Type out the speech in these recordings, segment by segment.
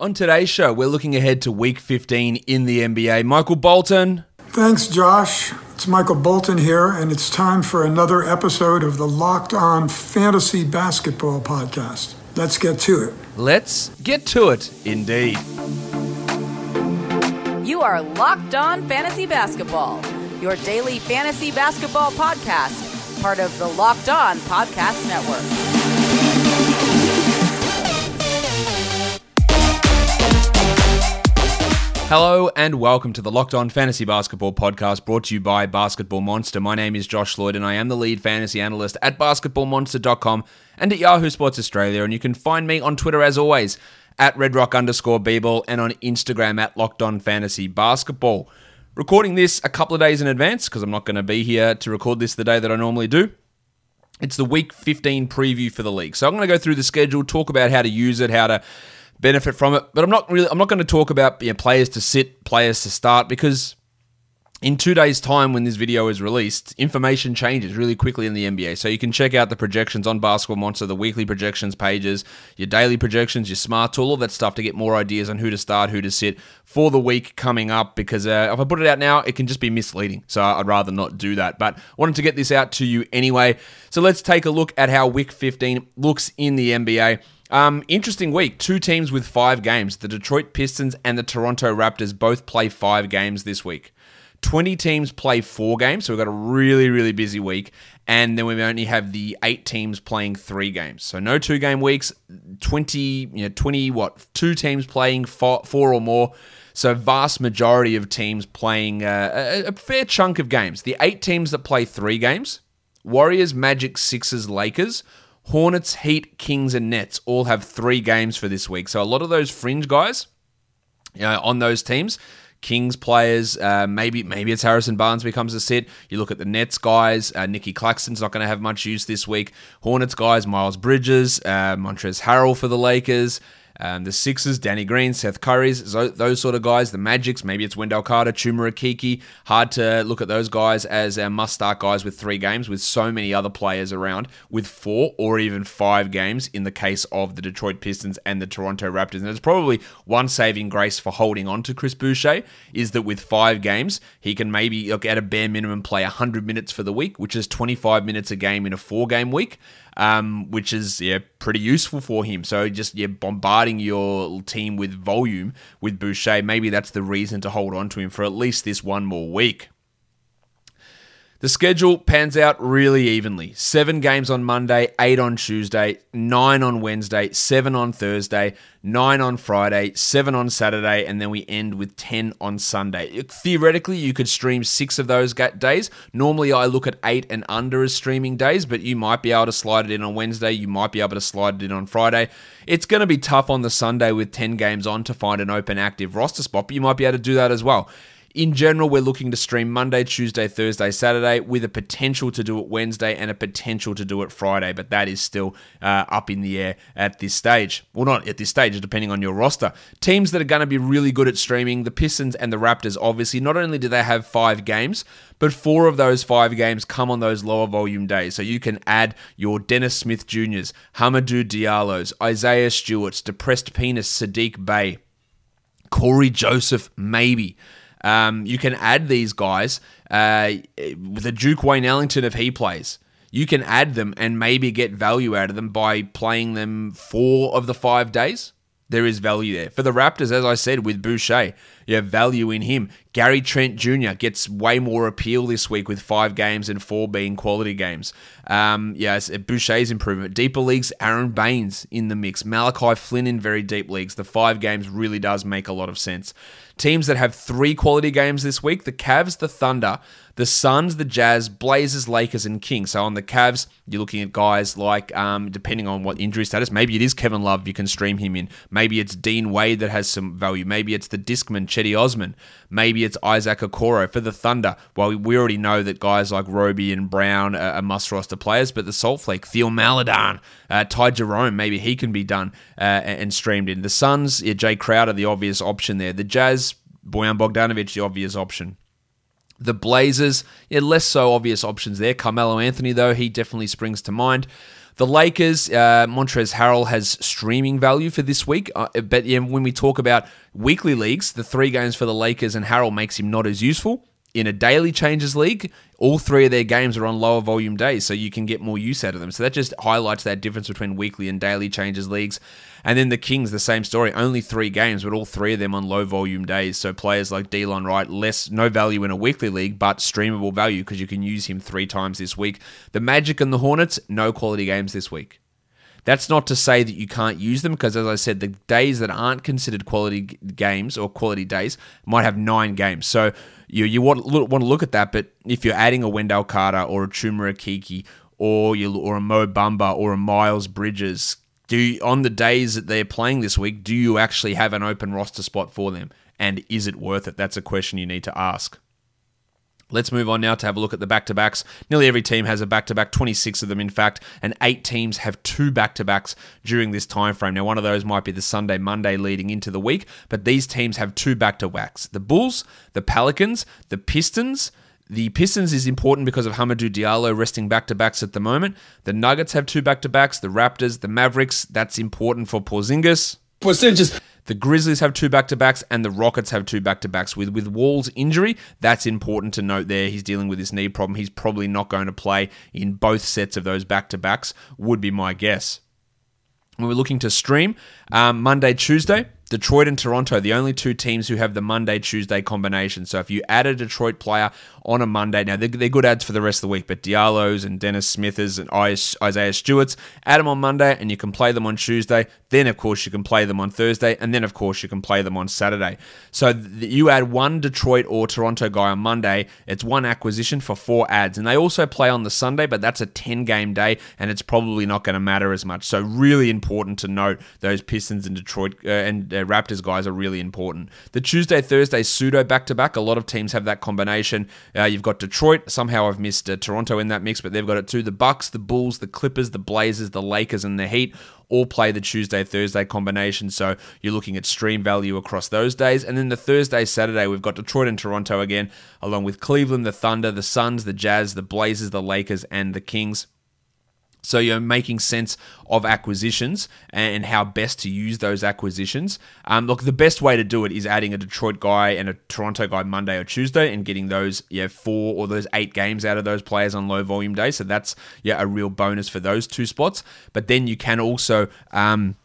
On today's show, we're looking ahead to week 15 in the NBA. Michael Bolton. Thanks, Josh. It's Michael Bolton here, and it's time for another episode of the Locked On Fantasy Basketball Podcast. Let's get to it. Let's get to it, indeed. You are Locked On Fantasy Basketball, your daily fantasy basketball podcast, part of the Locked On Podcast Network. Hello and welcome to the Locked On Fantasy Basketball podcast brought to you by Basketball Monster. My name is Josh Lloyd and I am the lead fantasy analyst at basketballmonster.com and at Yahoo Sports Australia. And you can find me on Twitter as always at redrock underscore bball and on Instagram at Locked On Fantasy Basketball. Recording this a couple of days in advance because I'm not going to be here to record this the day that I normally do. It's the week 15 preview for the league. So I'm going to go through the schedule, talk about how to use it, how to benefit from it. But I'm not really I'm not going to talk about you know, players to sit, players to start because in two days' time, when this video is released, information changes really quickly in the NBA. So you can check out the projections on Basketball Monster, the weekly projections pages, your daily projections, your smart tool, all that stuff to get more ideas on who to start, who to sit for the week coming up. Because uh, if I put it out now, it can just be misleading. So I'd rather not do that. But wanted to get this out to you anyway. So let's take a look at how Week 15 looks in the NBA. Um, interesting week. Two teams with five games. The Detroit Pistons and the Toronto Raptors both play five games this week. 20 teams play four games, so we've got a really, really busy week. And then we only have the eight teams playing three games. So no two game weeks, 20, you know, 20, what, two teams playing four, four or more. So vast majority of teams playing uh, a, a fair chunk of games. The eight teams that play three games, Warriors, Magic, Sixers, Lakers, Hornets, Heat, Kings, and Nets all have three games for this week. So a lot of those fringe guys you know, on those teams, Kings players, uh, maybe maybe it's Harrison Barnes becomes a sit. You look at the Nets guys, uh, Nicky Claxton's not going to have much use this week. Hornets guys, Miles Bridges, uh, Montrezl Harrell for the Lakers. Um, the Sixers, Danny Green, Seth Curry's, those sort of guys. The Magics, maybe it's Wendell Carter, Chuma Okeke. Hard to look at those guys as our must-start guys with three games, with so many other players around with four or even five games in the case of the Detroit Pistons and the Toronto Raptors. And there's probably one saving grace for holding on to Chris Boucher is that with five games, he can maybe, look, at a bare minimum, play 100 minutes for the week, which is 25 minutes a game in a four-game week um, which is yeah pretty useful for him. So just yeah bombarding your team with volume with Boucher, maybe that's the reason to hold on to him for at least this one more week. The schedule pans out really evenly. Seven games on Monday, eight on Tuesday, nine on Wednesday, seven on Thursday, nine on Friday, seven on Saturday, and then we end with 10 on Sunday. Theoretically, you could stream six of those days. Normally, I look at eight and under as streaming days, but you might be able to slide it in on Wednesday. You might be able to slide it in on Friday. It's going to be tough on the Sunday with 10 games on to find an open active roster spot, but you might be able to do that as well. In general, we're looking to stream Monday, Tuesday, Thursday, Saturday, with a potential to do it Wednesday and a potential to do it Friday, but that is still uh, up in the air at this stage. Well, not at this stage, depending on your roster. Teams that are going to be really good at streaming, the Pistons and the Raptors, obviously, not only do they have five games, but four of those five games come on those lower volume days. So you can add your Dennis Smith Jr.'s, Hamidou Diallo's, Isaiah Stewart's, Depressed Penis, Saddiq Bey, Cory Joseph, maybe. Um, you can add these guys uh, with a Duke Wayne Ellington if he plays. You can add them and maybe get value out of them by playing them four of the five days there is value there. For the Raptors, as I said, with Boucher, you have value in him. Gary Trent Jr. gets way more appeal this week with five games and four being quality games. Um, yes, Boucher's improvement. Deeper leagues, Aron Baynes in the mix. Malachi Flynn in very deep leagues. The five games really does make a lot of sense. Teams that have three quality games this week the Cavs, the Thunder, the Suns, the Jazz, Blazers, Lakers, and Kings. So on the Cavs, you're looking at guys like, um, depending on what injury status, maybe it is Kevin Love, you can stream him in. Maybe it's Dean Wade that has some value. Maybe it's the Discman, Cedi Osman. Maybe it's Isaac Okoro for the Thunder. Well, we already know that guys like Roby and Brown are must roster players, but the Salt Flake, Theo Maledon, uh, Ty Jerome, maybe he can be done uh, and streamed in. The Suns, yeah, Jae Crowder, the obvious option there. The Jazz, Bojan Bogdanovic, the obvious option. The Blazers, yeah, less so obvious options there. Carmelo Anthony, though, he definitely springs to mind. The Lakers, uh, Montrezl Harrell has streaming value for this week, uh, but yeah, when we talk about weekly leagues, the three games for the Lakers and Harrell makes him not as useful. In a daily changes league, all three of their games are on lower volume days, so you can get more use out of them. So that just highlights that difference between weekly and daily changes leagues. And then the Kings, the same story. Only three games, but all three of them on low volume days. So players like Delon Wright, less no value in a weekly league, but streamable value because you can use him three times this week. The Magic and the Hornets, no quality games this week. That's not to say that you can't use them because, as I said, the days that aren't considered quality games or quality days might have nine games. So you you want, want to look at that. But if you're adding a Wendell Carter or a Chuma Okeke or you or a Mo Bamba or a Miles Bridges, do you, on the days that they're playing this week, do you actually have an open roster spot for them? And is it worth it? That's a question you need to ask. Let's move on now to have a look at the back to backs. Nearly every team has a back to back, 26 of them, in fact, and eight teams have two back to backs during this time frame. Now, one of those might be the Sunday, Monday leading into the week, but these teams have two back to backs the Bulls, the Pelicans, the Pistons. The Pistons is important because of Hamidou Diallo resting back to backs at the moment. The Nuggets have two back to backs. The Raptors, the Mavericks, that's important for Porzingis. Porzingis the Grizzlies have two back to backs, and the Rockets have two back to backs. With with Wall's injury, that's important to note. There, he's dealing with his knee problem. He's probably not going to play in both sets of those back to backs. Would be my guess. When we're looking to stream um, Monday, Tuesday, Detroit and Toronto, the only two teams who have the Monday Tuesday combination. So if you add a Detroit player on a Monday, now they're, they're good ads for the rest of the week, but Diallo's and Dennis Smithers and Isaiah Stewart's, add them on Monday and you can play them on Tuesday. Then, of course, you can play them on Thursday. And then, of course, you can play them on Saturday. So you add one Detroit or Toronto guy on Monday, it's one acquisition for four ads. And they also play on the Sunday, but that's a 10 game day and it's probably not going to matter as much. So, really important to note those Pistons and Detroit uh, and uh, uh, Raptors guys are really important. The Tuesday Thursday pseudo back to back. A lot of teams have that combination. Uh, you've got Detroit. Somehow I've missed uh, Toronto in that mix, but they've got it too. The Bucks, the Bulls, the Clippers, the Blazers, the Lakers, and the Heat all play the Tuesday Thursday combination. So you're looking at stream value across those days. And then the Thursday Saturday, we've got Detroit and Toronto again, along with Cleveland, the Thunder, the Suns, the Jazz, the Blazers, the Lakers, and the Kings. So you're making sense of acquisitions and how best to use those acquisitions. Um, look, the best way to do it is adding a Detroit guy and a Toronto guy Monday or Tuesday and getting those yeah four or those eight games out of those players on low volume days. So that's yeah a real bonus for those two spots. But then you can also um,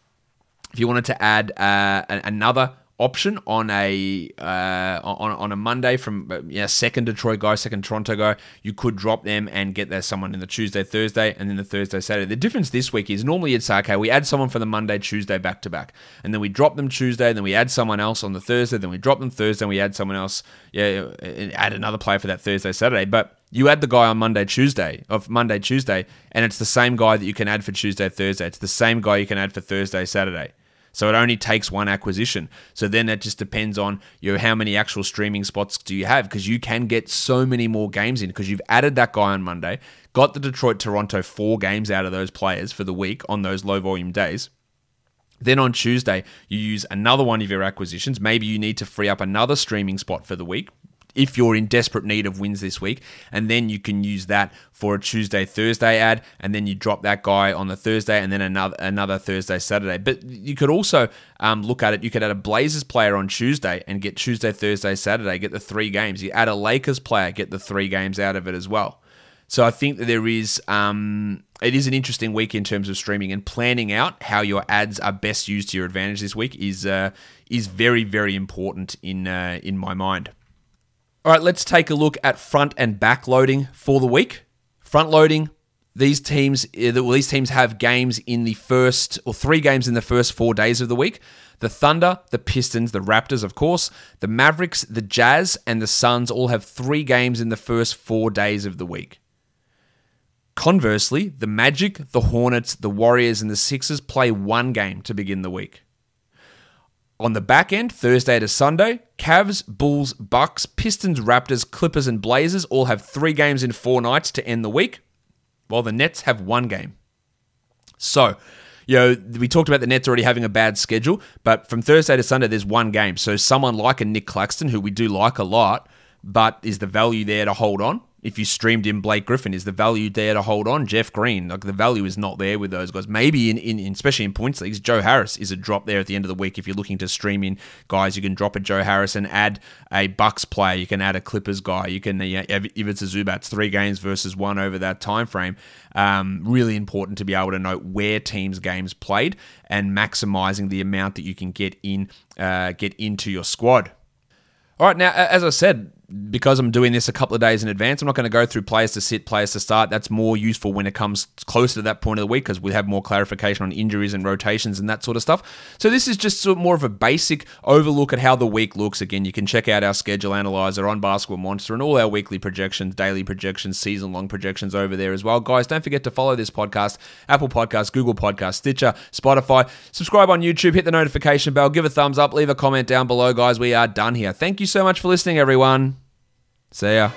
if you wanted to add uh, another option on a uh, on on a Monday from uh, yeah second Detroit guy, second Toronto guy. You could drop them and get there someone in the Tuesday, Thursday, and then the Thursday, Saturday. The difference this week is normally it's okay. We add someone for the Monday, Tuesday back to back, and then we drop them Tuesday, then we add someone else on the Thursday, then we drop them Thursday, and we add someone else. Yeah, add another player for that Thursday, Saturday, but. You add the guy on Monday, Tuesday, of Monday, Tuesday, and it's the same guy that you can add for Tuesday, Thursday. It's the same guy you can add for Thursday, Saturday. So it only takes one acquisition. So then it just depends on you know, how many actual streaming spots do you have because you can get so many more games in because you've added that guy on Monday, got the Detroit Toronto four games out of those players for the week on those low volume days. Then on Tuesday, you use another one of your acquisitions. Maybe you need to free up another streaming spot for the week if you're in desperate need of wins this week. And then you can use that for a Tuesday, Thursday ad. And then you drop that guy on the Thursday and then another another Thursday, Saturday. But you could also um, look at it. You could add a Blazers player on Tuesday and get Tuesday, Thursday, Saturday, get the three games. You add a Lakers player, get the three games out of it as well. So I think that there is um, it is an interesting week in terms of streaming and planning out how your ads are best used to your advantage this week is uh, is very very important in uh, in my mind. All right, let's take a look at front and back loading for the week. Front loading, these teams eh, well, these teams have games in the first or three games in the first four days of the week. The Thunder, the Pistons, the Raptors, of course, the Mavericks, the Jazz, and the Suns all have three games in the first four days of the week. Conversely, the Magic, the Hornets, the Warriors, and the Sixers play one game to begin the week. On the back end, Thursday to Sunday, Cavs, Bulls, Bucks, Pistons, Raptors, Clippers, and Blazers all have three games in four nights to end the week, while the Nets have one game. So, you know, we talked about the Nets already having a bad schedule, but from Thursday to Sunday, there's one game. So, someone like a Nic Claxton, who we do like a lot, but is the value there to hold on? If you streamed in Blake Griffin, is the value there to hold on? Jeff Green, like the value is not there with those guys. Maybe in, in, especially in points leagues, Joe Harris is a drop there at the end of the week. If you're looking to stream in guys, you can drop a Joe Harris and add a Bucks player. You can add a Clippers guy. You can if it's a Zubac's, three games versus one over that time frame. Um, really important to be able to note where teams' games played and maximizing the amount that you can get in uh, get into your squad. All right, now as I said, because I'm doing this a couple of days in advance, I'm not going to go through players to sit, players to start. That's more useful when it comes closer to that point of the week because we have more clarification on injuries and rotations and that sort of stuff. So this is just sort of more of a basic overlook at how the week looks. Again, you can check out our schedule analyzer on Basketball Monster and all our weekly projections, daily projections, season long projections over there as well. Guys, don't forget to follow this podcast, Apple Podcasts, Google Podcasts, Stitcher, Spotify. Subscribe on YouTube, hit the notification bell, give a thumbs up, leave a comment down below, guys. We are done here. Thank you so much for listening, everyone. 谁呀